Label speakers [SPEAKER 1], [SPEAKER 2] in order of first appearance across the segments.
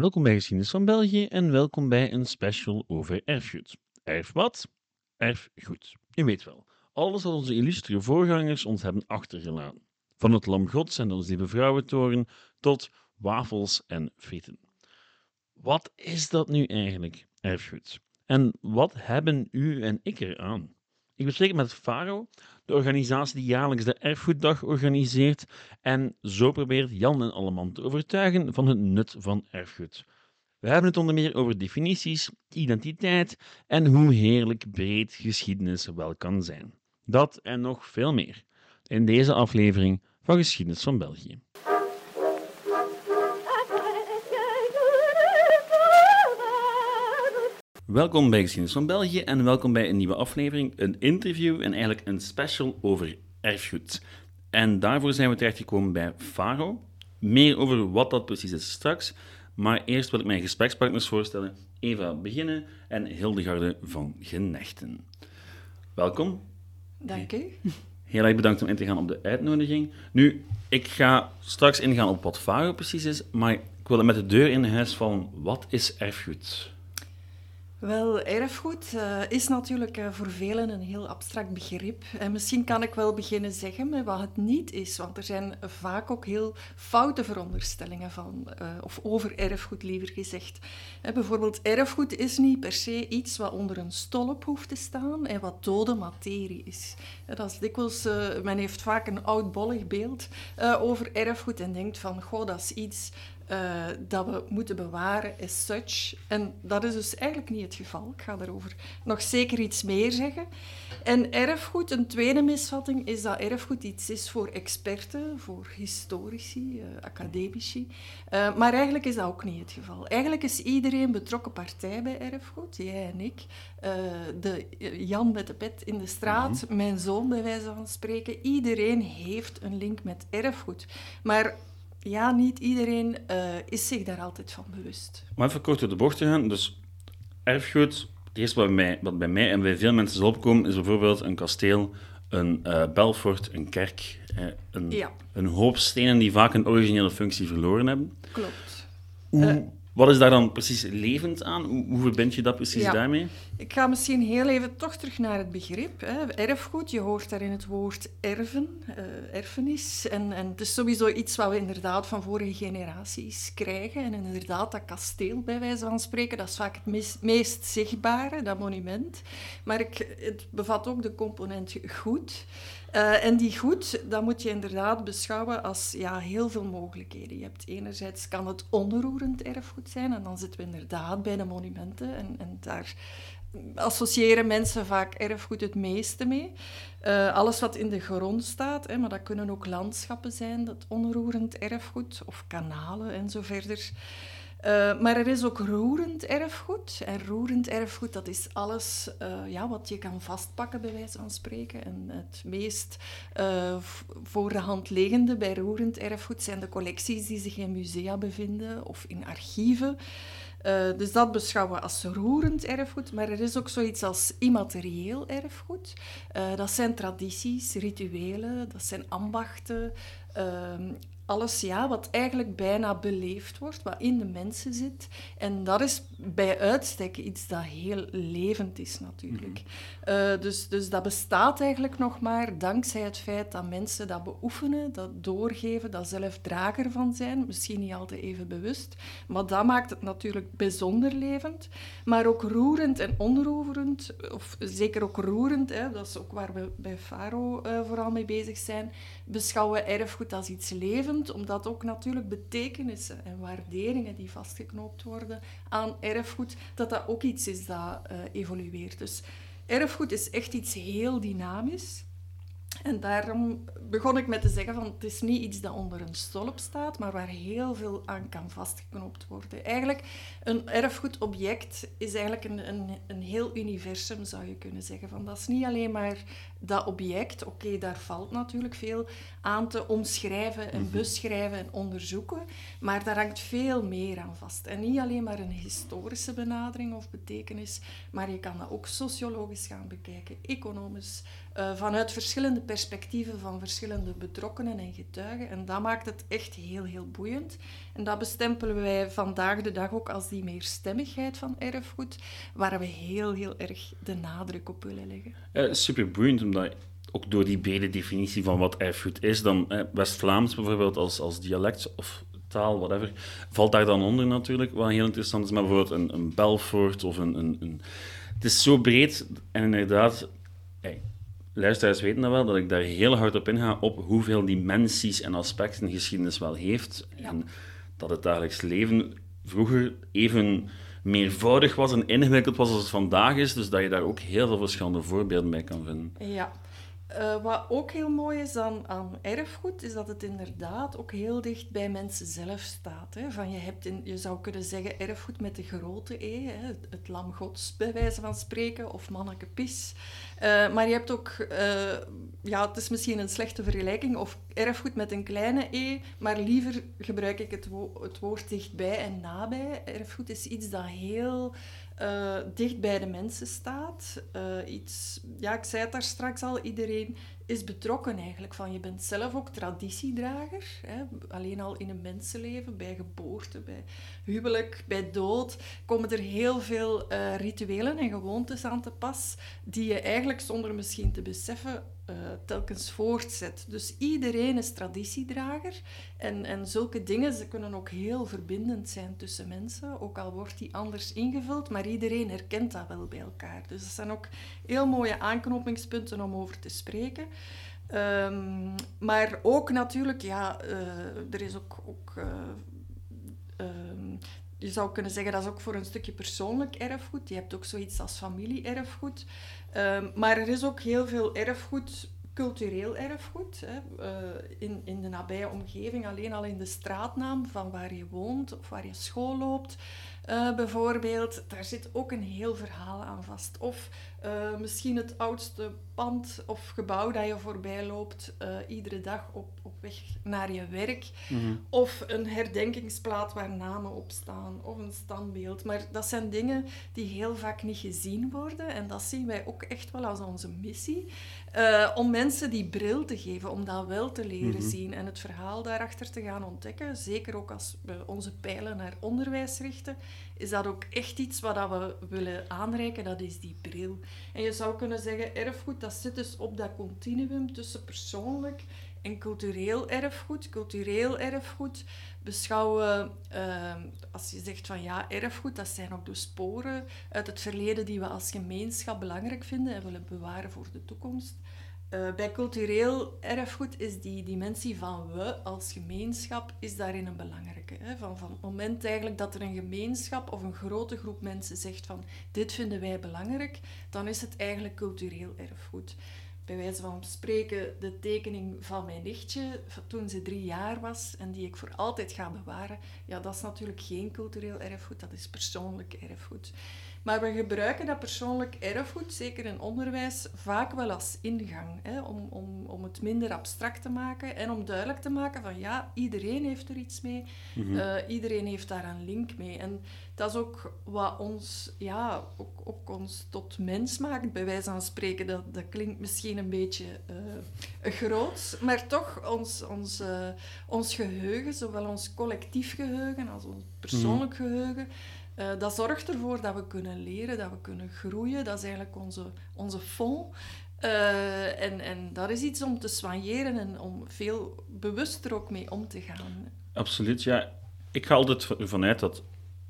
[SPEAKER 1] Welkom bij Geschiedenis van België en welkom bij een special over erfgoed. Erf wat? Erfgoed. U weet wel, alles wat onze illustere voorgangers ons hebben achtergelaten. Van het lam gods en onze lieve vrouwentoren tot wafels en frieten. Wat is dat nu eigenlijk, erfgoed? En wat hebben u en ik eraan? Ik bespreek met Faro, de organisatie die jaarlijks de Erfgoeddag organiseert, en zo probeert Jan en Alleman te overtuigen van het nut van erfgoed. We hebben het onder meer over definities, identiteit en hoe heerlijk breed geschiedenis wel kan zijn. Dat en nog veel meer in deze aflevering van Geschiedenis van België. Welkom bij Geschiedenis van België en welkom bij een nieuwe aflevering, een interview en eigenlijk een special over erfgoed. En daarvoor zijn we terechtgekomen bij Faro. Meer over wat dat precies is straks, maar eerst wil ik mijn gesprekspartners voorstellen. Eva Beginnen en Hildegarde van Genechten. Welkom.
[SPEAKER 2] Dank u.
[SPEAKER 1] Heel erg bedankt om in te gaan op de uitnodiging. Nu, ik ga straks ingaan op wat Faro precies is, maar ik wil met de deur in huis vallen. Wat is erfgoed?
[SPEAKER 2] Wel, erfgoed uh, is natuurlijk uh, voor velen een heel abstract begrip. En misschien kan ik wel beginnen zeggen met wat het niet is, want er zijn vaak ook heel foute veronderstellingen van, uh, of over erfgoed liever gezegd. bijvoorbeeld, erfgoed is niet per se iets wat onder een stolp hoeft te staan en wat dode materie is. dat is dikwijls, men heeft vaak een oudbollig beeld over erfgoed en denkt van, goh, dat is iets uh, dat we moeten bewaren as such. En dat is dus eigenlijk niet het geval. Ik ga daarover nog zeker iets meer zeggen. En erfgoed, een tweede misvatting, is dat erfgoed iets is voor experten, voor historici, uh, academici. Uh, maar eigenlijk is dat ook niet het geval. Eigenlijk is iedereen betrokken partij bij erfgoed, jij en ik. de Jan met de pet in de straat, mhm. mijn zoon bij wijze van spreken. Iedereen heeft een link met erfgoed. Maar ja, niet iedereen uh, is zich daar altijd van bewust.
[SPEAKER 1] Maar even kort door de bocht te gaan. Dus erfgoed, het eerste wat bij, mij, wat bij mij en bij veel mensen zal opkomen, is bijvoorbeeld een kasteel, een uh, belfort, een kerk. Uh, een, ja. een hoop stenen die vaak een originele functie verloren hebben.
[SPEAKER 2] Klopt.
[SPEAKER 1] Hoe wat is daar dan precies levend aan? Hoe, hoe verbind je dat precies daarmee?
[SPEAKER 2] Ik ga misschien heel even toch terug naar het begrip. Hè. Erfgoed, je hoort daar in het woord erven, uh, erfenis. En, en het is sowieso iets wat we inderdaad van vorige generaties krijgen. En inderdaad, dat kasteel, bij wijze van spreken, dat is vaak het meest, meest zichtbare, dat monument. Maar ik, het bevat ook de component goed. Uh, en die goed, dat moet je inderdaad beschouwen als ja, heel veel mogelijkheden. Je hebt enerzijds kan het onroerend erfgoed zijn, en dan zitten we inderdaad bij de monumenten. En, en daar associëren mensen vaak erfgoed het meeste mee. Uh, alles wat in de grond staat, hè, maar dat kunnen ook landschappen zijn, dat onroerend erfgoed, of kanalen en zo verder. Uh, maar er is ook roerend erfgoed. En roerend erfgoed, dat is alles uh, ja, wat je kan vastpakken, bij wijze van spreken. En het meest uh, voor de hand liggende bij roerend erfgoed zijn de collecties die zich in musea bevinden of in archieven. dus dat beschouwen we als roerend erfgoed. Maar er is ook zoiets als immaterieel erfgoed. dat zijn tradities, rituelen, dat zijn ambachten, ehm, alles ja, wat eigenlijk bijna beleefd wordt, wat in de mensen zit. En dat is bij uitstek iets dat heel levend is natuurlijk. Mhm. Eh, dus, dus dat bestaat eigenlijk nog maar dankzij het feit dat mensen dat beoefenen, dat doorgeven, dat zelf drager van zijn. Misschien niet altijd even bewust, maar dat maakt het natuurlijk bijzonder levend. Maar ook roerend en onroerend, of zeker ook roerend, hè, dat is ook waar we bij Faro uh, vooral mee bezig zijn, beschouwen erfgoed als iets levend omdat ook natuurlijk betekenissen en waarderingen die vastgeknoopt worden aan erfgoed, dat dat ook iets is dat uh, evolueert. Dus erfgoed is echt iets heel dynamisch. En daarom begon ik met te zeggen van het is niet iets dat onder een stolp staat, maar waar heel veel aan kan vastgeknoopt worden. Eigenlijk, een erfgoedobject is eigenlijk een, een, een heel universum, zou je kunnen zeggen. Van, dat is niet alleen maar dat object, oké, daar valt natuurlijk veel aan te omschrijven en mhm. beschrijven en onderzoeken, maar daar hangt veel meer aan vast. En niet alleen maar een historische benadering of betekenis, maar je kan dat ook sociologisch gaan bekijken, economisch, uh, vanuit verschillende perspectieven van verschillende betrokkenen en getuigen. En dat maakt het echt heel, heel boeiend. En dat bestempelen wij vandaag de dag ook als die meerstemmigheid van erfgoed, waar we heel, heel erg de nadruk op willen leggen.
[SPEAKER 1] Uh, super boeiend, omdat ook door die brede definitie van wat erfgoed is, dan eh, West-Vlaams bijvoorbeeld als, als dialect of taal, whatever, valt daar dan onder natuurlijk, wat heel interessant is. Maar bijvoorbeeld een, een Belfort of een, een, een, Het is zo breed en inderdaad, hey, luisteraars weten dat wel, dat ik daar heel hard op inga op hoeveel dimensies en aspecten geschiedenis wel heeft. En dat het dagelijks leven vroeger even meervoudig was en ingewikkeld was als het vandaag is. Dus dat je daar ook heel veel verschillende voorbeelden bij kan vinden.
[SPEAKER 2] Ja, uh, wat ook heel mooi is aan, aan, erfgoed, is dat het inderdaad ook heel dicht bij mensen zelf staat. Hè. Van je, hebt je zou kunnen zeggen erfgoed met de grote E, hè, het, het, lam gods bij wijze van spreken, of manneke pis. Uh, maar je hebt ook, uh, ja, het is misschien een slechte vergelijking, of erfgoed met een kleine E, maar liever gebruik ik het, het woord dichtbij en nabij. Erfgoed is iets dat heel uh, dicht bij de mensen staat. Iets, ja, ik zei het daar straks al, iedereen is betrokken eigenlijk. Van, je bent zelf ook traditiedrager. Hè? Alleen al in een mensenleven, bij geboorte, bij huwelijk, bij dood, komen er heel veel uh, rituelen en gewoontes aan te pas die je eigenlijk zonder misschien te beseffen uh, telkens voortzet. Dus iedereen is traditiedrager en, en zulke dingen ze kunnen ook heel verbindend zijn tussen mensen, ook al wordt die anders ingevuld, maar iedereen herkent dat wel bij elkaar. Dus dat zijn ook heel mooie aanknopingspunten om over te spreken. Um, maar ook natuurlijk, ja, uh, er is ook, ook uh, um, je zou kunnen zeggen dat is ook voor een stukje persoonlijk erfgoed. Je hebt ook zoiets als familie-erfgoed. Um, maar er is ook heel veel erfgoed, cultureel erfgoed, hè, uh, in, in de nabije omgeving. Alleen al in de straatnaam van waar je woont of waar je school loopt. Bijvoorbeeld, daar zit ook een heel verhaal aan vast. Of uh, misschien het oudste pand of gebouw dat je voorbij loopt uh, iedere dag op, op weg naar je werk. Mhm. Of een herdenkingsplaat waar namen op staan. Of een standbeeld. Maar dat zijn dingen die heel vaak niet gezien worden. En dat zien wij ook echt wel als onze missie. Uh, om mensen die bril te geven, om dat wel te leren mhm. zien. En het verhaal daarachter te gaan ontdekken. Zeker ook als we onze pijlen naar onderwijs richten. Is dat ook echt iets wat we willen aanreiken. Dat is die bril. En je zou kunnen zeggen, erfgoed, dat zit dus op dat continuum tussen persoonlijk en cultureel erfgoed. Cultureel erfgoed beschouwen, uh, als je zegt van ja, erfgoed, dat zijn ook de sporen uit het verleden die we als gemeenschap belangrijk vinden en willen bewaren voor de toekomst. Uh, bij cultureel erfgoed is die dimensie van we als gemeenschap is daarin een belangrijke. Hè? Van, van het moment eigenlijk dat er een gemeenschap of een grote groep mensen zegt van dit vinden wij belangrijk, dan is het eigenlijk cultureel erfgoed. Bij wijze van spreken de tekening van mijn nichtje toen ze drie jaar was en die ik voor altijd ga bewaren, ja, dat is natuurlijk geen cultureel erfgoed, dat is persoonlijk erfgoed. Maar we gebruiken dat persoonlijk erfgoed, zeker in onderwijs, vaak wel als ingang. Hè, om, om, om het minder abstract te maken en om duidelijk te maken van ja, iedereen heeft er iets mee. Mhm. Eh, iedereen heeft daar een link mee. En dat is ook wat ons, ja, ook, ook ons tot mens maakt, bij wijze van spreken. Dat, dat klinkt misschien een beetje uh, groot, maar toch ons, ons, uh, ons geheugen, zowel ons collectief geheugen als ons persoonlijk mhm. geheugen uh, dat zorgt ervoor dat we kunnen leren, dat we kunnen groeien. Dat is eigenlijk onze, onze fond. Uh, en, en dat is iets om te soigneren en om veel bewuster ook mee om te gaan.
[SPEAKER 1] Absoluut, ja. Ik ga altijd vanuit dat,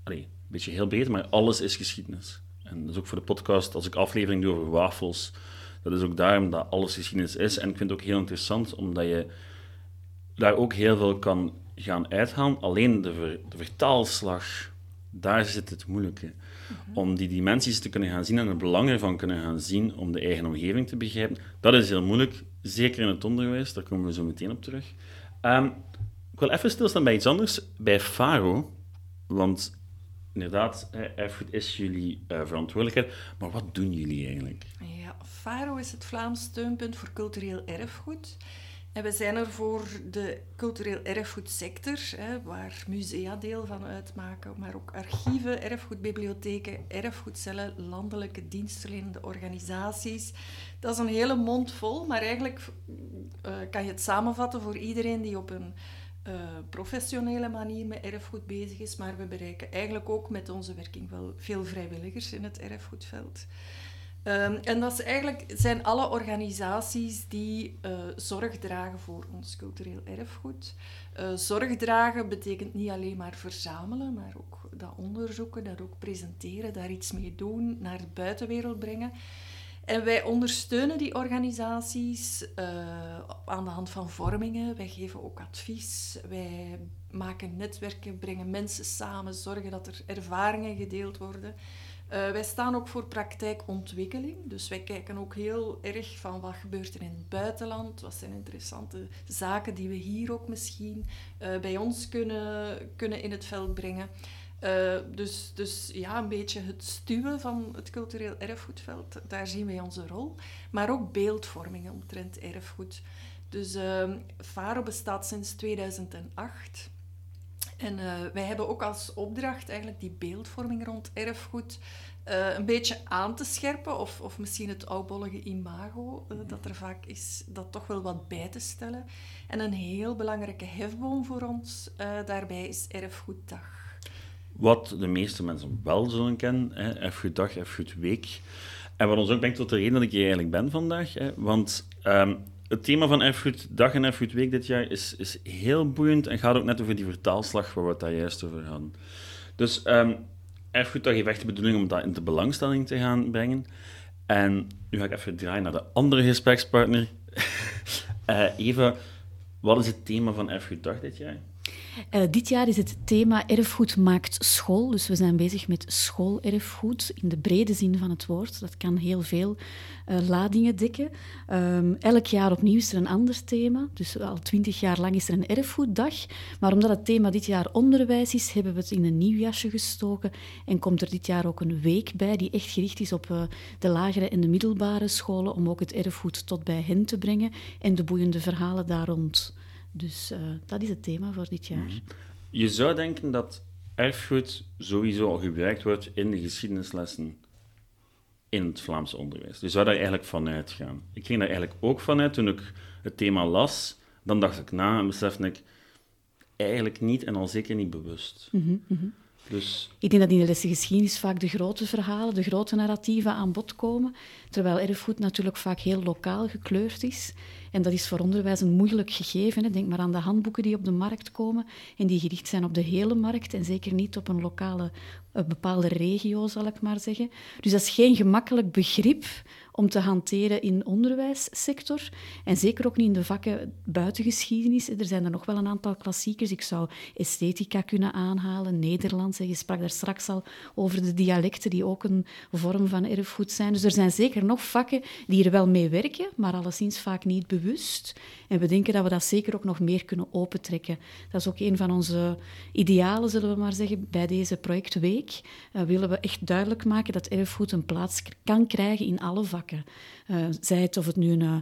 [SPEAKER 1] allee, een beetje heel breed, maar alles is geschiedenis. En dat is ook voor de podcast, als ik aflevering doe over wafels, dat is ook daarom dat alles geschiedenis is. En ik vind het ook heel interessant, omdat je daar ook heel veel kan gaan uithalen. Alleen de, de vertaalslag daar zit het moeilijke. Mhm. Om die dimensies te kunnen gaan zien en het belang ervan kunnen gaan zien om de eigen omgeving te begrijpen, dat is heel moeilijk. Zeker in het onderwijs, daar komen we zo meteen op terug. Um, ik wil even stilstaan bij iets anders, bij Faro. Want inderdaad, erfgoed is jullie uh, verantwoordelijkheid. Maar wat doen jullie eigenlijk?
[SPEAKER 2] Ja, Faro is het Vlaams steunpunt voor cultureel erfgoed. En we zijn er voor de cultureel erfgoedsector, hè, waar musea deel van uitmaken, maar ook archieven, erfgoedbibliotheken, erfgoedcellen, landelijke dienstverlenende organisaties. Dat is een hele mond vol, maar eigenlijk uh, kan je het samenvatten voor iedereen die op een uh, professionele manier met erfgoed bezig is. Maar we bereiken eigenlijk ook met onze werking wel veel vrijwilligers in het erfgoedveld. Um, en dat is eigenlijk, zijn alle organisaties die uh, zorg dragen voor ons cultureel erfgoed. Uh, zorg dragen betekent niet alleen maar verzamelen, maar ook dat onderzoeken, dat ook presenteren, daar iets mee doen, naar de buitenwereld brengen. En wij ondersteunen die organisaties uh, aan de hand van vormingen. Wij geven ook advies. Wij maken netwerken, brengen mensen samen, zorgen dat er ervaringen gedeeld worden. Uh, wij staan ook voor praktijkontwikkeling. Dus wij kijken ook heel erg van wat gebeurt er in het buitenland. Wat zijn interessante zaken die we hier ook misschien uh, bij ons kunnen, kunnen in het veld brengen. Uh, dus, dus ja, een beetje het stuwen van het cultureel erfgoedveld, daar zien wij onze rol. Maar ook beeldvormingen omtrent erfgoed. Dus FARO bestaat sinds 2008. En uh, wij hebben ook als opdracht eigenlijk die beeldvorming rond erfgoed uh, een beetje aan te scherpen, of, of misschien het oudbollige imago uh, dat er vaak is, dat toch wel wat bij te stellen. En een heel belangrijke hefboom voor ons daarbij is Erfgoeddag.
[SPEAKER 1] Wat de meeste mensen wel zullen kennen, hè, Erfgoeddag, Erfgoedweek. En wat ons ook brengt tot de reden dat ik hier eigenlijk ben vandaag. Hè, want um, het thema van Erfgoeddag en Erfgoedweek dit jaar is, is heel boeiend en gaat ook net over die vertaalslag waar we het daar juist over hadden. Dus um, Erfgoeddag heeft echt de bedoeling om dat in de belangstelling te gaan brengen. En nu ga ik even draaien naar de andere gesprekspartner. uh, Eva, wat is het thema van Erfgoeddag dit jaar?
[SPEAKER 3] Uh, dit jaar is het thema erfgoed maakt school. Dus we zijn bezig met schoolerfgoed in de brede zin van het woord. Dat kan heel veel uh, ladingen dekken. Um, elk jaar opnieuw is er een ander thema. Dus al twintig jaar lang is er een erfgoeddag. Maar omdat het thema dit jaar onderwijs is, hebben we het in een nieuw jasje gestoken. En komt er dit jaar ook een week bij die echt gericht is op uh, de lagere en de middelbare scholen. Om ook het erfgoed tot bij hen te brengen en de boeiende verhalen daar rond. Dus uh, dat is het thema voor dit jaar. Mhm.
[SPEAKER 1] Je zou denken dat erfgoed sowieso al gebruikt wordt in de geschiedenislessen in het Vlaams onderwijs. Je zou daar eigenlijk vanuit gaan. Ik ging daar eigenlijk ook vanuit toen ik het thema las. Dan dacht ik na en besefte ik, eigenlijk niet en al zeker niet bewust.
[SPEAKER 3] Mm -hmm. Dus... Ik denk dat in de lessen geschiedenis vaak de grote verhalen, de grote narratieven aan bod komen, terwijl erfgoed natuurlijk vaak heel lokaal gekleurd is. En dat is voor onderwijs een moeilijk gegeven. Hè. Denk maar aan de handboeken die op de markt komen en die gericht zijn op de hele markt en zeker niet op een lokale, een bepaalde regio, zal ik maar zeggen. Dus dat is geen gemakkelijk begrip om te hanteren in de onderwijssector. En zeker ook niet in de vakken buitengeschiedenis. Er zijn er nog wel een aantal klassiekers. Ik zou esthetica kunnen aanhalen, Nederlands. Je sprak daar straks al over de dialecten, die ook een vorm van erfgoed zijn. Dus er zijn zeker nog vakken die er wel mee werken, maar alleszins vaak niet bewust. En we denken dat we dat zeker ook nog meer kunnen opentrekken. Dat is ook een van onze idealen, zullen we maar zeggen, bij deze projectweek. Uh, willen we echt duidelijk maken dat erfgoed een plaats kan krijgen in alle vakken. Uh, zij het of het nu een uh,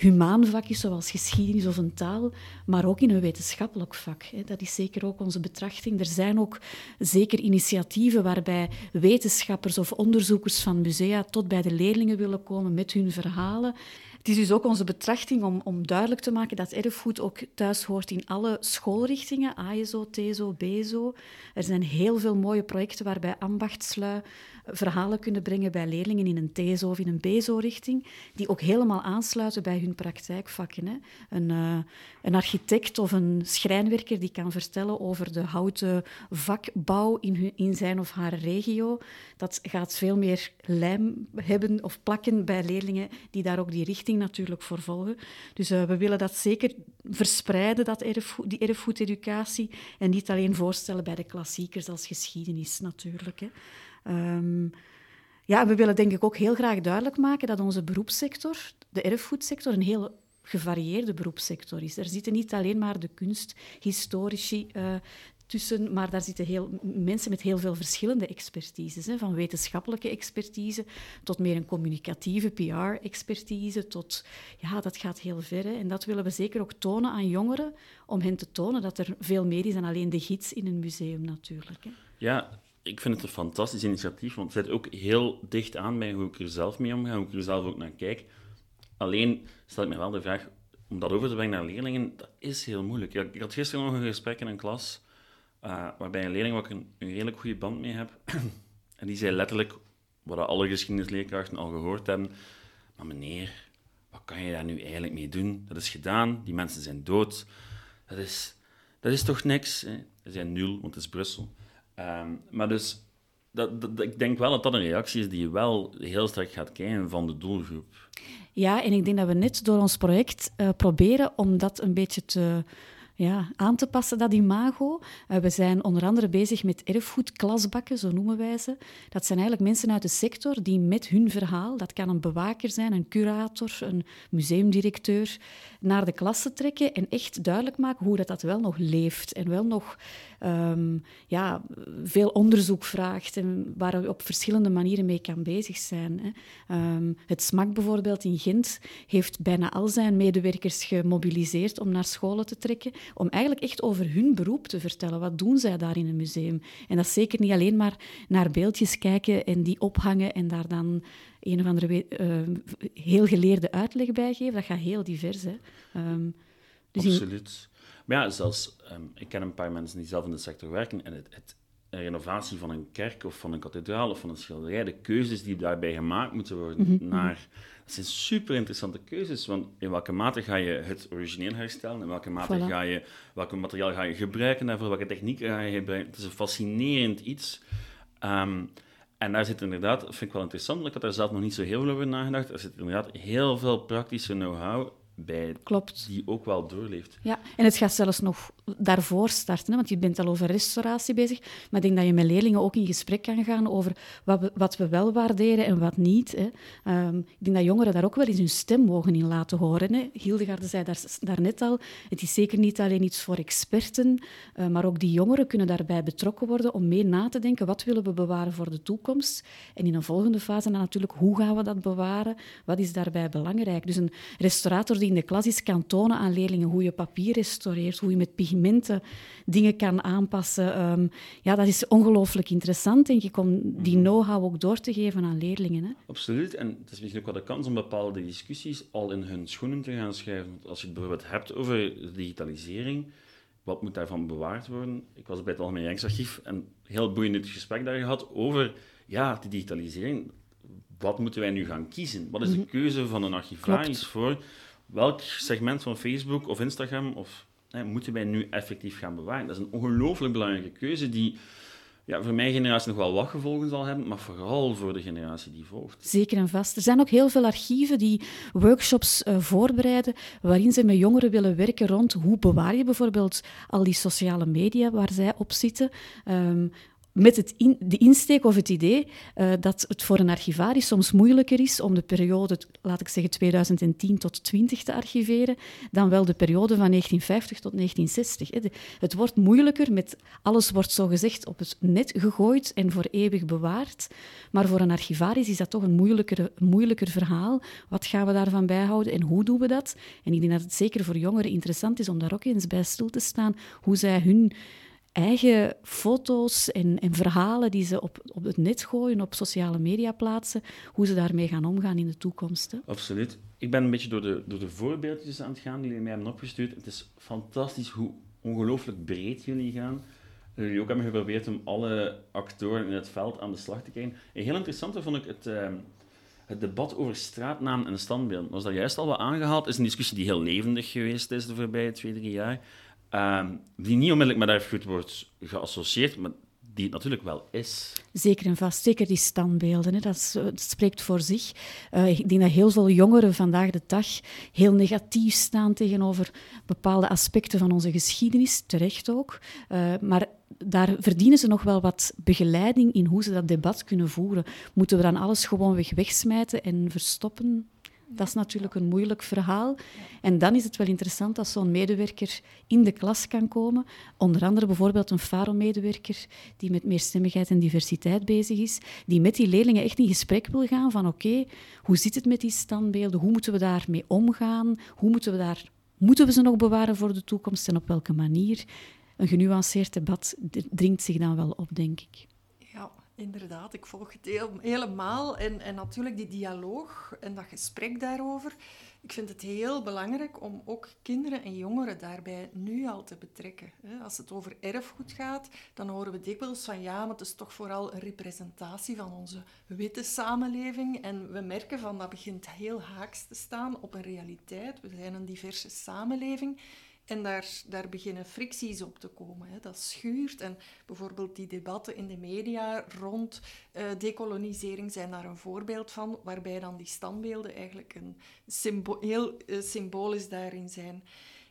[SPEAKER 3] humaan vak is, zoals geschiedenis of een taal, maar ook in een wetenschappelijk vak. Dat is zeker ook onze betrachting. Er zijn ook zeker initiatieven waarbij wetenschappers of onderzoekers van musea tot bij de leerlingen willen komen met hun verhalen. Het is dus ook onze betrachting om, om duidelijk te maken dat erfgoed ook thuis hoort in alle schoolrichtingen, ASO, TESO, BESO. Er zijn heel veel mooie projecten waarbij ambachtslui verhalen kunnen brengen bij leerlingen in een TESO of in een BESO-richting, die ook helemaal aansluiten bij hun praktijkvakken. Hè. Een, uh, een architect of een schrijnwerker die kan vertellen over de houten vakbouw in, in zijn of haar regio, dat gaat veel meer lijm hebben of plakken bij leerlingen die daar ook die richting natuurlijk voor volgen. Dus uh, we willen dat zeker verspreiden, dat erfgoed, die erfgoededucatie, en niet alleen voorstellen bij de klassiekers als geschiedenis natuurlijk. Hè. Um, ja, we willen denk ik ook heel graag duidelijk maken dat onze beroepssector, de erfgoedsector, een heel gevarieerde beroepssector is. Er zitten niet alleen maar de kunsthistorici, uh, tussen, maar daar zitten heel, mensen met heel veel verschillende expertises. Hè, van wetenschappelijke expertise tot meer een communicatieve PR-expertise. Tot, ja, dat gaat heel ver. Hè. En dat willen we zeker ook tonen aan jongeren, om hen te tonen dat er veel meer is dan alleen de gids in een museum natuurlijk. Hè.
[SPEAKER 1] Ja, ik vind het een fantastisch initiatief, want het zit ook heel dicht aan bij hoe ik er zelf mee omga, hoe ik er zelf ook naar kijk. Alleen stel ik me wel de vraag, om dat over te brengen naar leerlingen, dat is heel moeilijk. Ik had gisteren nog een gesprek in een klas uh, waarbij een leerling waar een, redelijk goede band mee heb, en die zei letterlijk, wat alle geschiedenisleerkrachten al gehoord hebben, maar meneer, wat kan je daar nu eigenlijk mee doen? Dat is gedaan, die mensen zijn dood. Dat is, dat is toch niks? Hè? Ze zijn nul, want het is Brussel. Um, maar dus, dat, dat, ik denk wel dat dat een reactie is die je wel heel sterk gaat krijgen van de doelgroep.
[SPEAKER 3] Ja, en ik denk dat we net door ons project uh, proberen om dat een beetje te ja, aan te passen, dat imago. Uh, we zijn onder andere bezig met erfgoedklasbakken, zo noemen wij ze. Dat zijn eigenlijk mensen uit de sector die met hun verhaal, dat kan een bewaker zijn, een curator, een museumdirecteur, naar de klasse trekken en echt duidelijk maken hoe dat, dat wel nog leeft en wel nog um, ja, veel onderzoek vraagt en waar je op verschillende manieren mee kan bezig zijn. Hè. Um, het SMAK bijvoorbeeld in Gent heeft bijna al zijn medewerkers gemobiliseerd om naar scholen te trekken, om eigenlijk echt over hun beroep te vertellen. Wat doen zij daar in een museum? En dat is zeker niet alleen maar naar beeldjes kijken en die ophangen en daar dan een of andere uh, heel geleerde uitleg bij geven. Dat gaat heel divers. Hè.
[SPEAKER 1] Dus Absoluut. Maar ja, zelfs, um, ik ken een paar mensen die zelf in de sector werken en het, het renovatie van een kerk of van een kathedraal of van een schilderij, de keuzes die daarbij gemaakt moeten worden, mm -hmm. naar, dat zijn super interessante keuzes. Want in welke mate ga je het origineel herstellen? In welke mate voilà. ga je, welke materiaal ga je gebruiken daarvoor? Welke techniek ga je gebruiken? Het is een fascinerend iets. Um, en daar zit inderdaad, vind ik wel interessant, ik had daar zelf nog niet zo heel veel over nagedacht. Er zit inderdaad heel veel praktische know-how bij
[SPEAKER 3] Klopt.
[SPEAKER 1] die ook wel doorleeft.
[SPEAKER 3] Ja, en het gaat zelfs nog daarvoor starten, hè, want je bent al over restauratie bezig. Maar ik denk dat je met leerlingen ook in gesprek kan gaan over wat we, wat we wel waarderen en wat niet. Hè. Um, ik denk dat jongeren daar ook wel eens hun stem mogen in laten horen. Hè. Hildegarde zei daar, daarnet al, het is zeker niet alleen iets voor experten, uh, maar ook die jongeren kunnen daarbij betrokken worden om mee na te denken wat willen we bewaren voor de toekomst. En in een volgende fase dan natuurlijk, hoe gaan we dat bewaren? Wat is daarbij belangrijk? Dus een restaurator die in de klas is, kan tonen aan leerlingen hoe je papier restaureert, hoe je met pigmenten dingen kan aanpassen. Um, ja, dat is ongelooflijk interessant, denk ik, om die mhm. know-how ook door te geven aan leerlingen. Hè?
[SPEAKER 1] Absoluut. En het is misschien ook wel de kans om bepaalde discussies al in hun schoenen te gaan schrijven. Als je het bijvoorbeeld hebt over digitalisering, wat moet daarvan bewaard worden? Ik was bij het Algemeen Rijksarchief en heel boeiend gesprek daar gehad over ja, die digitalisering. Wat moeten wij nu gaan kiezen? Wat is de mhm. keuze van een archivaris voor welk segment van Facebook of Instagram of, hè, moeten wij nu effectief gaan bewaren? Dat is een ongelooflijk belangrijke keuze die ja, voor mijn generatie nog wel wat gevolgen zal hebben, maar vooral voor de generatie die volgt.
[SPEAKER 3] Zeker en vast. Er zijn ook heel veel archieven die workshops uh, voorbereiden waarin ze met jongeren willen werken rond hoe bewaar je bijvoorbeeld al die sociale media waar zij op zitten. Um, met het in, de insteek of het idee uh, dat het voor een archivaris soms moeilijker is om de periode, laat ik zeggen 2010 tot 20 te archiveren, dan wel de periode van 1950 tot 1960. Hè. De, het wordt moeilijker, met alles wordt zogezegd op het net gegooid en voor eeuwig bewaard. Maar voor een archivaris is dat toch een moeilijker, moeilijker verhaal. Wat gaan we daarvan bijhouden en hoe doen we dat? En ik denk dat het zeker voor jongeren interessant is om daar ook eens bij stil te staan, hoe zij hun eigen foto's en, en, verhalen die ze op, op het net gooien, op sociale media plaatsen, hoe ze daarmee gaan omgaan in de toekomst.
[SPEAKER 1] Absoluut. Ik ben een beetje door de, door de voorbeeldjes aan het gaan die jullie mij hebben opgestuurd. Het is fantastisch hoe ongelooflijk breed jullie gaan. Jullie ook hebben geprobeerd om alle actoren in het veld aan de slag te krijgen. En heel interessant vond ik het, uh, het debat over straatnaam en standbeelden. Was dat juist al wat aangehaald? Is een discussie die heel levendig geweest is de voorbije twee, drie jaar. Um, die niet onmiddellijk met erfgoed wordt geassocieerd, maar die het natuurlijk wel is.
[SPEAKER 3] Zeker en vast, zeker die standbeelden. Hè. Dat, dat, spreekt voor zich. Uh, ik denk dat heel veel jongeren vandaag de dag heel negatief staan tegenover bepaalde aspecten van onze geschiedenis, terecht ook. Uh, maar daar verdienen ze nog wel wat begeleiding in hoe ze dat debat kunnen voeren. Moeten we dan alles gewoon weg wegsmijten en verstoppen? Dat is natuurlijk een moeilijk verhaal. En dan is het wel interessant als zo'n medewerker in de klas kan komen. Onder andere bijvoorbeeld een FARO-medewerker die met meerstemmigheid en diversiteit bezig is, die met die leerlingen echt in gesprek wil gaan van oké, hoe zit het met die standbeelden? Hoe moeten we daarmee omgaan? Hoe moeten we daar... Moeten we ze nog bewaren voor de toekomst en op welke manier? Een genuanceerd debat dringt zich dan wel op, denk ik.
[SPEAKER 2] Inderdaad, ik volg het helemaal. En, en natuurlijk die dialoog en dat gesprek daarover. Ik vind het heel belangrijk om ook kinderen en jongeren daarbij nu al te betrekken. Als het over erfgoed gaat, dan horen we dikwijls van ja, maar het is toch vooral een representatie van onze witte samenleving. En we merken van dat begint heel haaks te staan op een realiteit. We zijn een diverse samenleving. En daar, daar beginnen fricties op te komen. Hè. Dat schuurt. En bijvoorbeeld die debatten in de media rond uh, decolonisering zijn daar een voorbeeld van, waarbij dan die standbeelden eigenlijk een heel uh, symbolisch daarin zijn.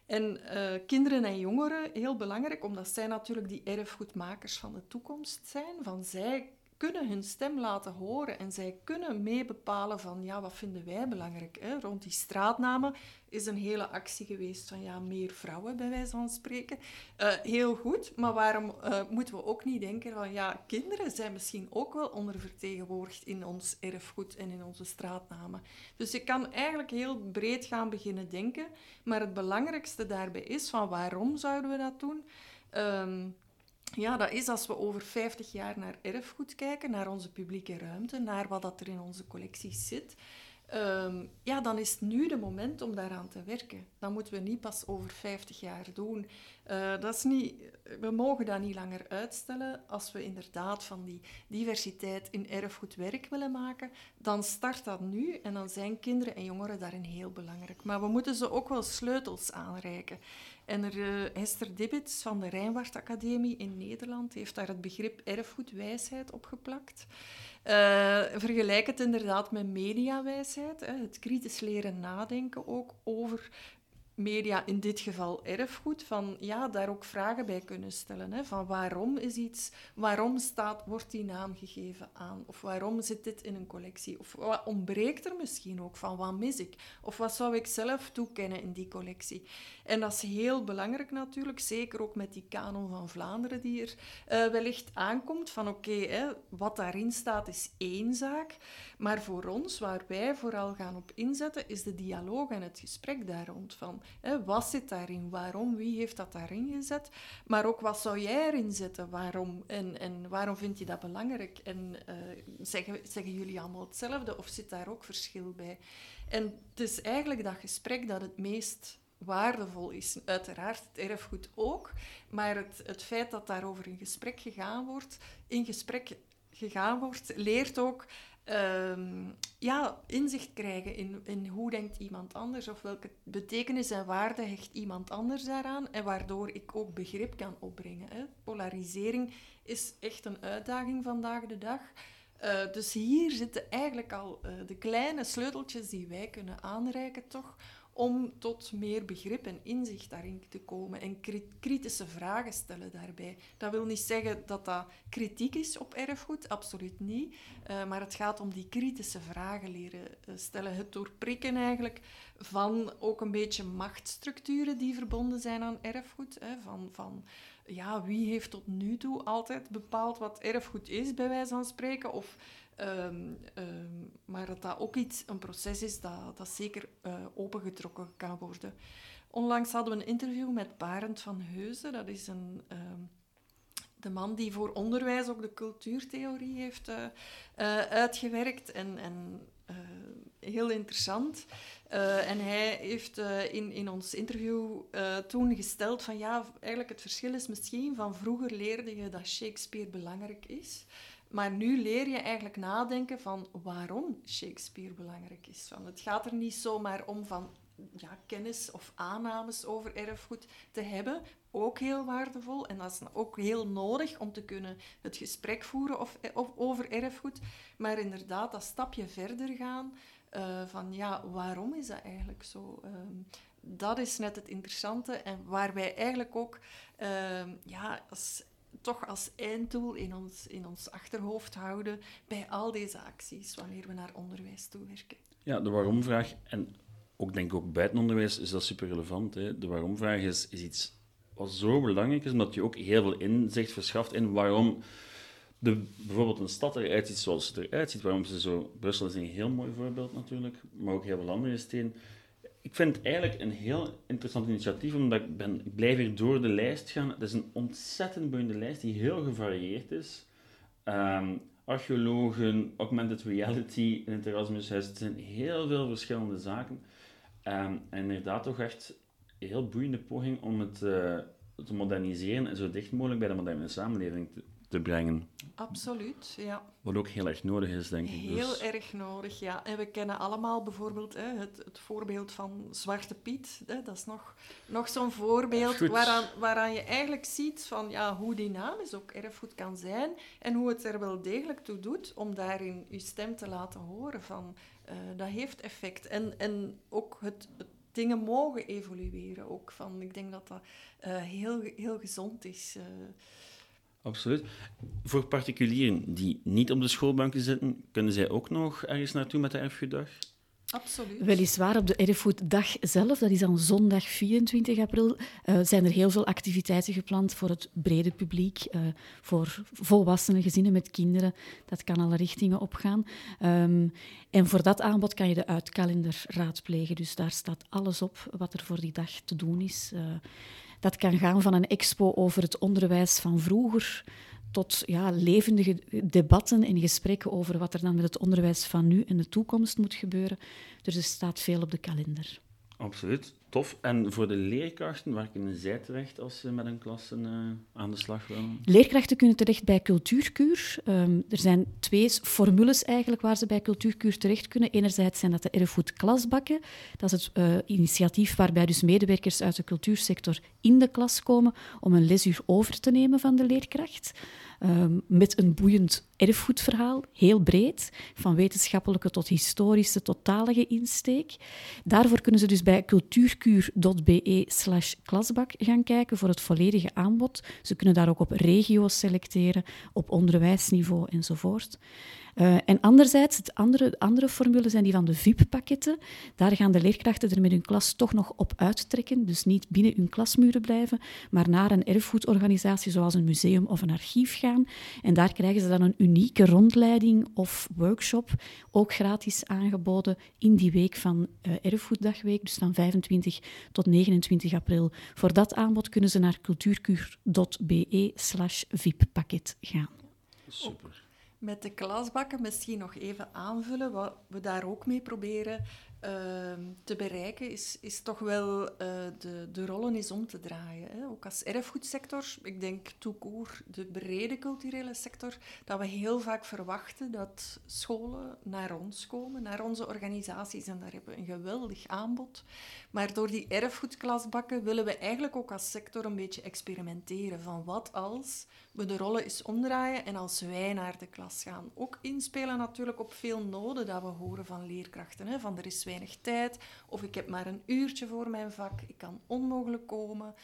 [SPEAKER 2] En uh, kinderen en jongeren, heel belangrijk, omdat zij natuurlijk die erfgoedmakers van de toekomst zijn. Van zij kunnen hun stem laten horen en zij kunnen meebepalen van ja, wat vinden wij belangrijk. Hè? Rond die straatnamen is een hele actie geweest van ja, meer vrouwen bij wijze van spreken. Uh, heel goed, maar waarom uh, moeten we ook niet denken van ja, kinderen zijn misschien ook wel ondervertegenwoordigd in ons erfgoed en in onze straatnamen. Dus je kan eigenlijk heel breed gaan beginnen denken, maar het belangrijkste daarbij is van waarom zouden we dat doen? Um, ja, dat is als we over 50 jaar naar erfgoed kijken, naar onze publieke ruimte, naar wat dat er in onze collecties zit. Ehm, ja, dan is nu de moment om daaraan te werken. Dat moeten we niet pas over 50 jaar doen. Uh, dat is niet, we mogen dat niet langer uitstellen. Als we inderdaad van die diversiteit in erfgoed werk willen maken, dan start dat nu en dan zijn kinderen en jongeren daarin heel belangrijk. Maar we moeten ze ook wel sleutels aanreiken. En er, Hester Dibbits van de Rijnwaard Academie in Nederland heeft daar het begrip erfgoedwijsheid opgeplakt. Uh, vergelijk het inderdaad met mediawijsheid, hè, het kritisch leren nadenken ook over media, in dit geval erfgoed, van ja, daar ook vragen bij kunnen stellen. Hè, van waarom is iets, waarom staat, wordt die naam gegeven aan? Of waarom zit dit in een collectie? Of wat ontbreekt er misschien ook van, wat mis ik? Of wat zou ik zelf toekennen in die collectie? En dat is heel belangrijk natuurlijk, zeker ook met die kanon van Vlaanderen die er uh, wellicht aankomt, van oké, wat daarin staat is één zaak, maar voor ons, waar wij vooral gaan op inzetten, is de dialoog en het gesprek daar rond van Hè, wat zit daarin? Waarom? Wie heeft dat daarin gezet? Maar ook wat zou jij erin zetten? Waarom? En, en waarom vind je dat belangrijk? En uh, zeggen, zeggen jullie allemaal hetzelfde of zit daar ook verschil bij? En het is eigenlijk dat gesprek dat het meest waardevol is. Uiteraard het erfgoed ook, maar het, het feit dat daarover in gesprek gegaan wordt, in gesprek gegaan wordt, leert ook um, ja, inzicht krijgen in, in hoe denkt iemand anders of welke betekenis en waarde hecht iemand anders daaraan en waardoor ik ook begrip kan opbrengen. Hè. Polarisering is echt een uitdaging vandaag de dag. Uh, dus hier zitten eigenlijk al uh, de kleine sleuteltjes die wij kunnen aanreiken, toch, om tot meer begrip en inzicht daarin te komen en kritische vragen stellen daarbij. Dat wil niet zeggen dat dat kritiek is op erfgoed, absoluut niet. Uh, maar het gaat om die kritische vragen leren uh, stellen. Het doorprikken eigenlijk van ook een beetje machtsstructuren die verbonden zijn aan erfgoed. Hè, van, van ja, wie heeft tot nu toe altijd bepaald wat erfgoed is, bij wijze van spreken, of Um, um, maar dat dat ook iets, een proces is dat, dat zeker uh, opengetrokken kan worden. Onlangs hadden we een interview met Barend van Heuzen. Dat is een, um, de man die voor onderwijs ook de cultuurtheorie heeft uh, uh, uitgewerkt. En, en heel interessant. en hij heeft in, in ons interview toen gesteld van ja, eigenlijk het verschil is misschien van vroeger leerde je dat Shakespeare belangrijk is. Maar nu leer je eigenlijk nadenken van waarom Shakespeare belangrijk is. Van, het gaat er niet zomaar om van ja, kennis of aannames over erfgoed te hebben. Ook heel waardevol en dat is ook heel nodig om te kunnen het gesprek voeren of, of over erfgoed. Maar inderdaad, dat stapje verder gaan uh, van ja, waarom is dat eigenlijk zo? Uh, dat is net het interessante en waar wij eigenlijk ook uh, ja, als toch als einddoel in ons, in ons achterhoofd houden bij al deze acties wanneer we naar onderwijs toewerken.
[SPEAKER 1] Ja, de waarom-vraag, en ook denk ik ook het onderwijs is dat super relevant. Hè. De waarom-vraag is, is iets wat zo belangrijk is, omdat je ook heel veel inzicht verschaft in waarom de, bijvoorbeeld een stad eruit ziet zoals het eruit ziet. Waarom ze zo... Brussel is een heel mooi voorbeeld natuurlijk, maar ook heel veel andere steden. Ik vind het eigenlijk een heel interessant initiatief, omdat ik, ben, ik blijf hier door de lijst gaan. Het is een ontzettend boeiende lijst die heel gevarieerd is. Ehm, archeologen, augmented reality in het Erasmushuis. Het zijn heel veel verschillende zaken. Ehm, en inderdaad toch echt een heel boeiende poging om het uh, te moderniseren en zo dicht mogelijk bij de moderne samenleving te, te brengen.
[SPEAKER 2] Absoluut, ja.
[SPEAKER 1] Wat ook heel erg nodig is, denk ik.
[SPEAKER 2] Heel dus. erg nodig, ja. En we kennen allemaal bijvoorbeeld hè, het, het, voorbeeld van Zwarte Piet. Hè. Dat is nog, nog zo'n voorbeeld waaraan, waaraan je eigenlijk ziet van, ja, hoe dynamisch ook erfgoed kan zijn en hoe het er wel degelijk toe doet om daarin je stem te laten horen. Van, uh, dat heeft effect. En, en ook het, het dingen mogen evolueren. Ook van, ik denk dat dat uh, heel, heel gezond is. Uh,
[SPEAKER 1] Absoluut. Voor particulieren die niet op de schoolbanken zitten, kunnen zij ook nog ergens naartoe met de erfgoeddag?
[SPEAKER 2] Absoluut.
[SPEAKER 3] Weliswaar op de Erfgoeddag zelf, dat is dan zondag 24 april, uh, zijn er heel veel activiteiten gepland voor het brede publiek, uh, voor volwassenen, gezinnen met kinderen. Dat kan alle richtingen opgaan. Um, en voor dat aanbod kan je de uitkalender raadplegen. Dus daar staat alles op wat er voor die dag te doen is. Uh, dat kan gaan van een expo over het onderwijs van vroeger tot ja, levendige debatten en gesprekken over wat er dan met het onderwijs van nu en de toekomst moet gebeuren. Dus er staat veel op de kalender.
[SPEAKER 1] Absoluut, tof. En voor de leerkrachten, waar kunnen zij terecht als ze met een klas uh, aan de slag willen?
[SPEAKER 3] Leerkrachten kunnen terecht bij Cultuurkuur. Um, er zijn twee formules eigenlijk waar ze bij Cultuurkuur terecht kunnen. Enerzijds zijn dat de erfgoedklasbakken. Dat is het uh, initiatief waarbij dus medewerkers uit de cultuursector in de klas komen om een lesuur over te nemen van de leerkracht. Um, met een boeiend erfgoedverhaal, heel breed, van wetenschappelijke tot historische, totalige insteek. Daarvoor kunnen ze dus bij cultuurkuur.be slash klasbak gaan kijken voor het volledige aanbod. Ze kunnen daar ook op regio's selecteren, op onderwijsniveau enzovoort. Uh, en anderzijds, het andere, andere formule zijn die van de VIP-pakketten. Daar gaan de leerkrachten er met hun klas toch nog op uittrekken. Dus niet binnen hun klasmuren blijven, maar naar een erfgoedorganisatie zoals een museum of een archief gaan. En daar krijgen ze dan een unieke rondleiding of workshop, ook gratis aangeboden in die week van uh, Erfgoeddagweek, dus van 25 tot 29 april. Voor dat aanbod kunnen ze naar cultuurkuur.be slash VIP-pakket gaan.
[SPEAKER 1] Super
[SPEAKER 2] met de klasbakken misschien nog even aanvullen. Wat we daar ook mee proberen te bereiken, is, is toch wel uh, de, de rollen is om te draaien. Hè. Ook als erfgoedsector, ik denk toekoor, de brede culturele sector, dat we heel vaak verwachten dat scholen naar ons komen, naar onze organisaties. En daar hebben we een geweldig aanbod. Maar door die erfgoedklasbakken willen we eigenlijk ook als sector een beetje experimenteren van wat als we de rollen eens omdraaien en als wij naar de klas gaan. Ook inspelen natuurlijk op veel noden dat we horen van leerkrachten. Hè? Van er is weinig tijd, of ik heb maar een uurtje voor mijn vak, ik kan onmogelijk komen.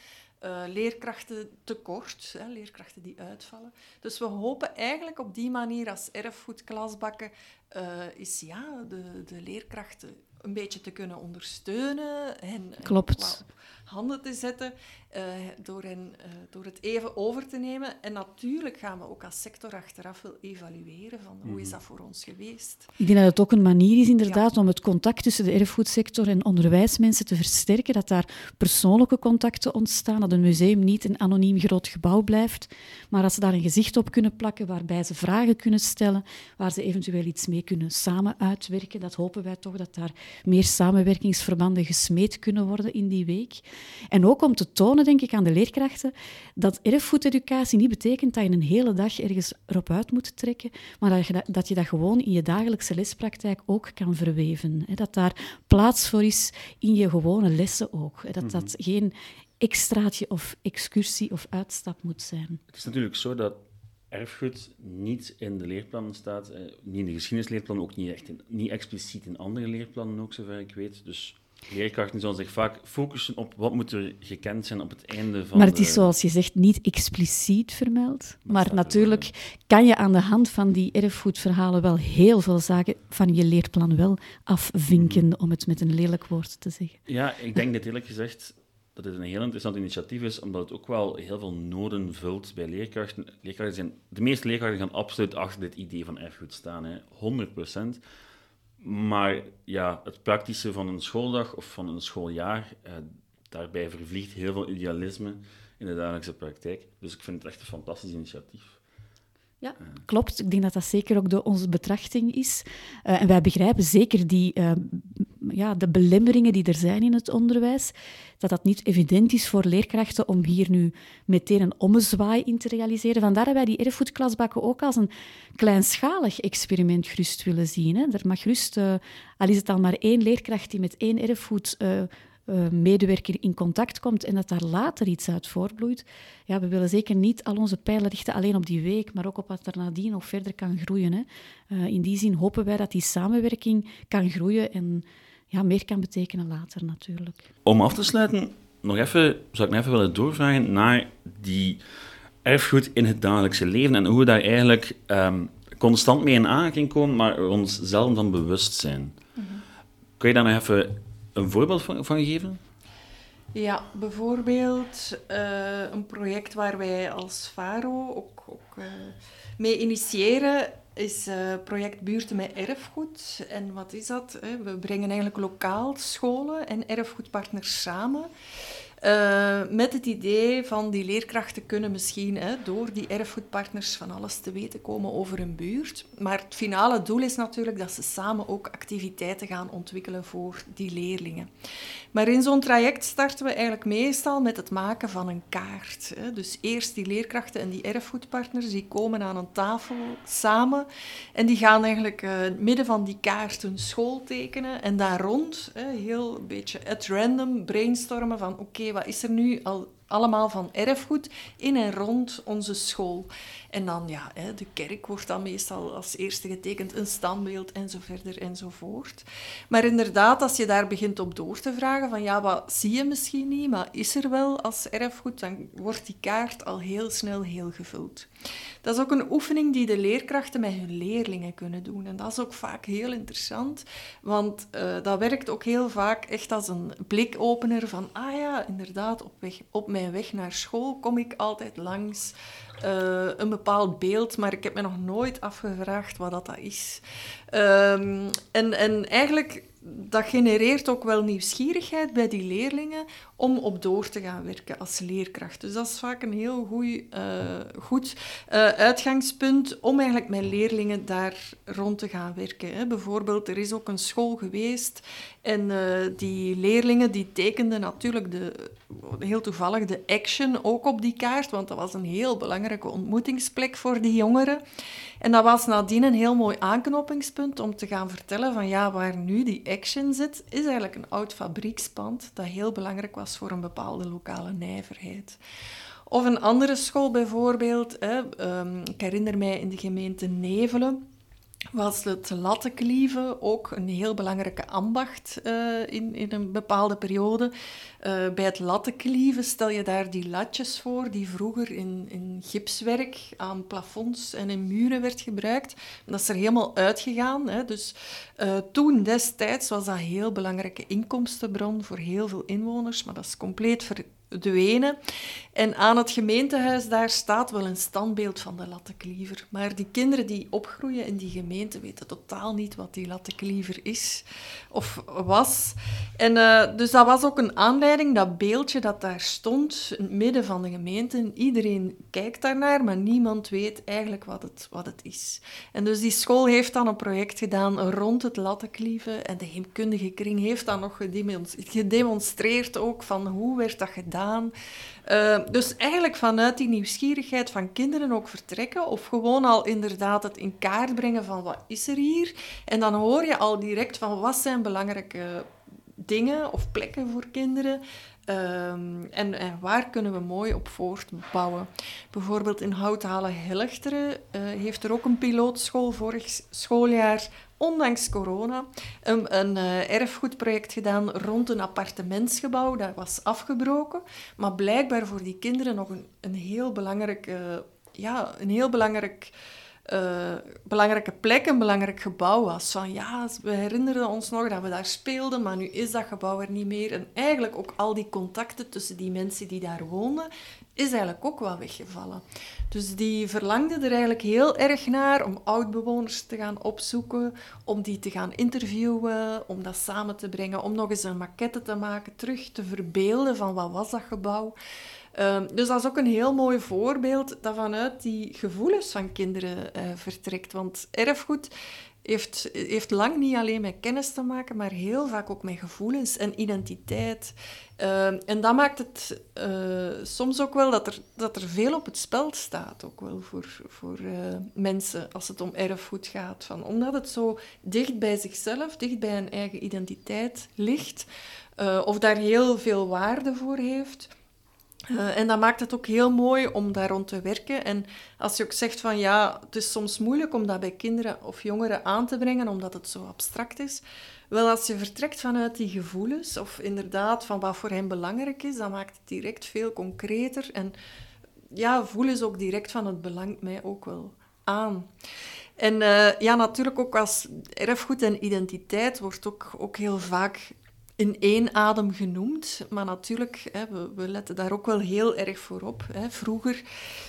[SPEAKER 2] Uh, leerkrachten tekort, hè, leerkrachten die uitvallen. Dus we hopen eigenlijk op die manier als erfgoedklasbakken uh, is ja, de, de leerkrachten een beetje te kunnen ondersteunen en,
[SPEAKER 3] Klopt.
[SPEAKER 2] en handen te zetten uh, door, hen, uh, door het even over te nemen. En natuurlijk gaan we ook als sector achteraf wel evalueren van hoe is mhm. dat voor ons geweest.
[SPEAKER 3] Ik denk dat het ook een manier is inderdaad om het contact tussen de erfgoedsector en onderwijsmensen te versterken, dat daar persoonlijke contacten ontstaan, dat een museum niet een anoniem groot gebouw blijft, maar dat ze daar een gezicht op kunnen plakken waarbij ze vragen kunnen stellen, waar ze eventueel iets mee kunnen samen uitwerken. Dat hopen wij toch, dat daar meer samenwerkingsverbanden gesmeed kunnen worden in die week. En ook om te tonen, denk ik, aan de leerkrachten dat erfgoededucatie niet betekent dat je een hele dag ergens erop uit moet trekken, maar dat je dat, dat, je dat gewoon in je dagelijkse lespraktijk ook kan verweven. Dat daar plaats voor is in je gewone lessen ook. Dat dat mhm. geen extraatje of excursie of uitstap moet zijn.
[SPEAKER 1] Het is natuurlijk zo dat erfgoed niet in de leerplannen staat, niet in de geschiedenisleerplannen, ook niet, echt in, niet expliciet in andere leerplannen, ook zover ik weet. Dus Leerkrachten zullen zich vaak focussen op wat moet er gekend zijn op het einde van
[SPEAKER 3] Maar het is zoals je zegt niet expliciet vermeld. Maar natuurlijk kan je aan de hand van die erfgoedverhalen wel heel veel zaken van je leerplan wel afvinken, mhm. om het met een lelijk woord te zeggen.
[SPEAKER 1] Ja, ik denk dat eerlijk gezegd dat het een heel interessant initiatief is, omdat het ook wel heel veel noden vult bij leerkrachten. leerkrachten zijn, de meeste leerkrachten gaan absoluut achter dit idee van erfgoed staan, hè. 100%. Maar ja, het praktische van een schooldag of van een schooljaar, eh, daarbij vervliegt heel veel idealisme in de dagelijkse praktijk. Dus ik vind het echt een fantastisch initiatief.
[SPEAKER 3] Ja, klopt. Ik denk dat dat zeker ook de, onze betrachting is. Uh, en wij begrijpen zeker die, uh, ja, de belemmeringen die er zijn in het onderwijs, dat dat niet evident is voor leerkrachten om hier nu meteen een ommezwaai in te realiseren. Vandaar dat wij die erfgoedklasbakken ook als een kleinschalig experiment gerust willen zien. Hè. Er mag gerust, uh, al is het al maar één leerkracht die met één erfgoed uh, medewerker in contact komt en dat daar later iets uit voortbloeit. Ja, we willen zeker niet al onze pijlen richten alleen op die week, maar ook op wat er nadien nog verder kan groeien. Hè. In die zin hopen wij dat die samenwerking kan groeien en ja, meer kan betekenen later natuurlijk.
[SPEAKER 1] Om af te sluiten, nog even, zou ik nog even willen doorvragen naar die erfgoed in het dagelijkse leven en hoe we daar eigenlijk um, constant mee in aanraking komen, maar ons zelden van bewust zijn. Mm -hmm. Kun je daar nog even een voorbeeld van, van geven?
[SPEAKER 2] Ja, bijvoorbeeld uh, een project waar wij als FARO ook, ook uh, mee initiëren is uh, project Buurten met Erfgoed. En wat is dat? We brengen eigenlijk lokaal scholen en erfgoedpartners samen. Uh, met het idee van die leerkrachten kunnen misschien hè, door die erfgoedpartners van alles te weten komen over een buurt. Maar het finale doel is natuurlijk dat ze samen ook activiteiten gaan ontwikkelen voor die leerlingen. Maar in zo'n traject starten we eigenlijk meestal met het maken van een kaart. Hè. Dus eerst die leerkrachten en die erfgoedpartners die komen aan een tafel samen en die gaan eigenlijk uh, midden van die kaart een school tekenen en daar rond hè, heel een beetje at random brainstormen van oké, wat is er nu al allemaal van erfgoed in en rond onze school. En dan, ja, de kerk wordt dan meestal als eerste getekend, een standbeeld en zo verder enzovoort. Maar inderdaad, als je daar begint op door te vragen van, ja, wat zie je misschien niet, maar is er wel als erfgoed, dan wordt die kaart al heel snel heel gevuld. Dat is ook een oefening die de leerkrachten met hun leerlingen kunnen doen. En dat is ook vaak heel interessant, want uh, dat werkt ook heel vaak echt als een blikopener van, ah ja, inderdaad, op, weg, op mijn weg naar school kom ik altijd langs uh, een bepaald beeld, maar ik heb me nog nooit afgevraagd wat dat, is. Um, en, en eigenlijk dat genereert ook wel nieuwsgierigheid bij die leerlingen om op door te gaan werken als leerkracht. Dus dat is vaak een heel goeie, uh, goed uh, uitgangspunt om eigenlijk met leerlingen daar rond te gaan werken. Hè. Bijvoorbeeld, er is ook een school geweest en uh, die leerlingen die tekenden natuurlijk de, heel toevallig de action ook op die kaart, want dat was een heel belangrijke ontmoetingsplek voor die jongeren. En dat was nadien een heel mooi aanknopingspunt om te gaan vertellen van ja, waar nu die action zit, is eigenlijk een oud fabriekspand dat heel belangrijk was voor een bepaalde lokale nijverheid. Of een andere school bijvoorbeeld, hè, um, ik herinner mij in de gemeente Nevelen, was het lattenklieven ook een heel belangrijke ambacht uh, in, in een bepaalde periode. Uh, bij het lattenklieven stel je daar die latjes voor die vroeger in, in gipswerk aan plafonds en in muren werd gebruikt. dat is er helemaal uitgegaan. Hè. Dus uh, toen destijds was dat een heel belangrijke inkomstenbron voor heel veel inwoners, maar dat is compleet ver, verdwenen. En aan het gemeentehuis daar staat wel een standbeeld van de lattenkliever. Maar die kinderen die opgroeien in die gemeente weten totaal niet wat die lattenkliever is of was. En uh, dus dat was ook een aanleiding, dat beeldje dat daar stond, in het midden van de gemeente. Iedereen kijkt daarnaar, maar niemand weet eigenlijk wat het, wat het is. En dus die school heeft dan een project gedaan rond het lattenklieven. En de heemkundige kring heeft dan nog gedemonstreerd ook van hoe werd dat gedaan uh, dus eigenlijk vanuit die nieuwsgierigheid van kinderen ook vertrekken, of gewoon al inderdaad het in kaart brengen van wat is er hier. En dan hoor je al direct van wat zijn belangrijke dingen of plekken voor kinderen. Um, en, en, waar kunnen we mooi op voortbouwen? Bijvoorbeeld in Houthalen Helchteren uh, heeft er ook een pilootschool vorig schooljaar ondanks corona, een, een uh, erfgoedproject gedaan rond een appartementsgebouw. Dat was afgebroken, maar blijkbaar voor die kinderen nog een, een heel belangrijk... Uh, ja, een heel belangrijk uh, belangrijke plek, een belangrijk gebouw was. Van ja, we herinneren ons nog dat we daar speelden, maar nu is dat gebouw er niet meer. En eigenlijk ook al die contacten tussen die mensen die daar woonden, is eigenlijk ook wel weggevallen. Dus die verlangden er eigenlijk heel erg naar om oudbewoners te gaan opzoeken, om die te gaan interviewen, om dat samen te brengen, om nog eens een maquette te maken, terug te verbeelden van wat was dat gebouw. Um, dus dat is ook een heel mooi voorbeeld dat vanuit die gevoelens van kinderen uh, vertrekt. Want erfgoed heeft, heeft lang niet alleen met kennis te maken, maar heel vaak ook met gevoelens en identiteit. Uh, en dat maakt het uh, soms ook wel dat er, dat er veel op het spel staat, ook wel voor, voor uh, mensen als het om erfgoed gaat. Van, omdat het zo dicht bij zichzelf, dicht bij een eigen identiteit ligt, of daar heel veel waarde voor heeft. Uh, en dat maakt het ook heel mooi om daar rond te werken. En als je ook zegt van ja, het is soms moeilijk om dat bij kinderen of jongeren aan te brengen, omdat het zo abstract is. Wel, als je vertrekt vanuit die gevoelens, of inderdaad van wat voor hen belangrijk is, dan maakt het direct veel concreter. En ja, voelen ze ook direct van het belangt mij ook wel aan. En uh, ja, natuurlijk ook als erfgoed en identiteit wordt ook, ook heel vaak in één adem genoemd. Maar natuurlijk, hè, we, we, letten daar ook wel heel erg voor op. Hè. Vroeger,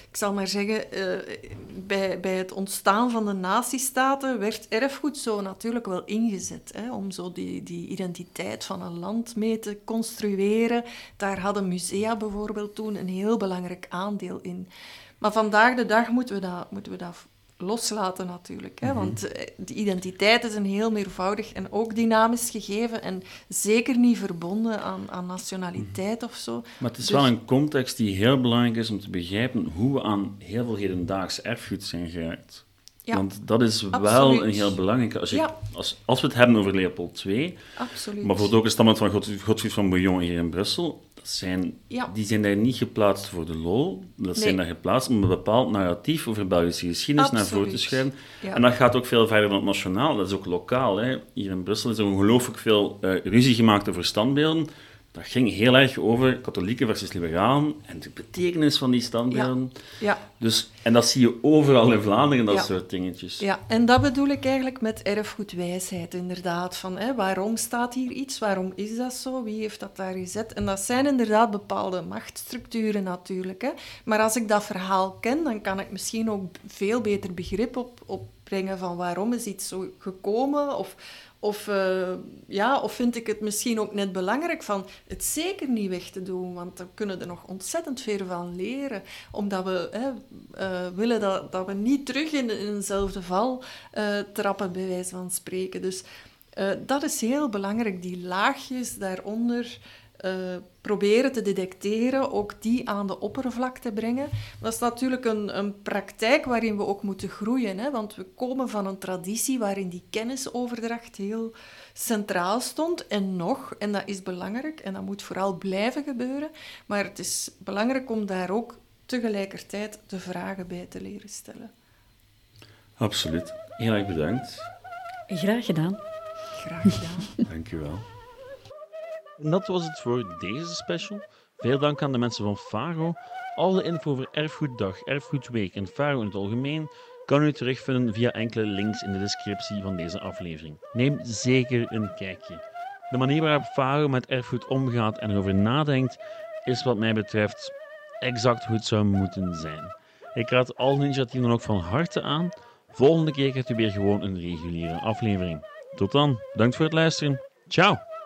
[SPEAKER 2] ik zal maar zeggen, eh, bij, bij het ontstaan van de natiestaten werd erfgoed zo natuurlijk wel ingezet. Hè, om zo die, die identiteit van een land mee te construeren. Daar hadden musea bijvoorbeeld toen een heel belangrijk aandeel in. Maar vandaag de dag moeten we dat, moeten we dat loslaten natuurlijk. Hè? Mhm. Want eh, de identiteit is een heel meervoudig en ook dynamisch gegeven en zeker niet verbonden aan, aan nationaliteit of zo.
[SPEAKER 1] Maar het is wel dus- een context die heel belangrijk is om te begrijpen hoe we aan heel veel hedendaags erfgoed zijn geraakt. Ja, Want dat is wel een heel belangrijke. Als, je, als, als we het hebben over Leopold II, absoluut. maar bijvoorbeeld ook een stammen van Godfried van Bouillon hier in Brussel, zijn, die zijn daar niet geplaatst voor de lol. Dat zijn daar geplaatst om een bepaald narratief over Belgische geschiedenis naar voren te schrijven. En dat gaat ook veel verder dan het nationaal, dat is ook lokaal. Hè. Hier in Brussel is er ongelooflijk veel uh, ruzie gemaakt over standbeelden dat ging heel erg over katholieken versus liberalen en de betekenis van die standbeelden. Ja. Dus, en dat zie je overal in Vlaanderen, dat soort dingetjes.
[SPEAKER 2] Ja, en dat bedoel ik eigenlijk met erfgoedwijsheid, inderdaad. Van, hè, waarom staat hier iets? Waarom is dat zo? Wie heeft dat daar gezet? En dat zijn inderdaad bepaalde machtsstructuren natuurlijk. Hè. Maar als ik dat verhaal ken, dan kan ik misschien ook veel beter begrip op, opbrengen van waarom is iets zo gekomen of of, uh, ja, of vind ik het misschien ook net belangrijk van het zeker niet weg te doen, want daar kunnen er nog ontzettend veel van leren. Omdat we hè, uh, willen dat, dat we niet terug in, in eenzelfde val uh, trappen, bij wijze van spreken. Dus dat is heel belangrijk, die laagjes daaronder uh, proberen te detecteren, ook die aan de oppervlakte brengen. Dat is natuurlijk een, een praktijk waarin we ook moeten groeien, hè? want we komen van een traditie waarin die kennisoverdracht heel centraal stond en nog, en dat is belangrijk en dat moet vooral blijven gebeuren, maar het is belangrijk om daar ook tegelijkertijd de vragen bij te leren stellen.
[SPEAKER 1] Absoluut. Heel erg bedankt.
[SPEAKER 3] Graag gedaan.
[SPEAKER 2] Graag gedaan.
[SPEAKER 1] Dank u wel. En dat was het voor deze special. Veel dank aan de mensen van Faro. Alle info over Erfgoeddag, Erfgoedweek en Faro in het algemeen kan u terugvinden via enkele links in de descriptie van deze aflevering. Neem zeker een kijkje. De manier waarop Faro met erfgoed omgaat en erover nadenkt, is wat mij betreft exact hoe het zou moeten zijn. Ik raad al initiatieven ook van harte aan. Volgende keer krijgt u weer gewoon een reguliere aflevering. Tot dan, bedankt voor het luisteren. Ciao!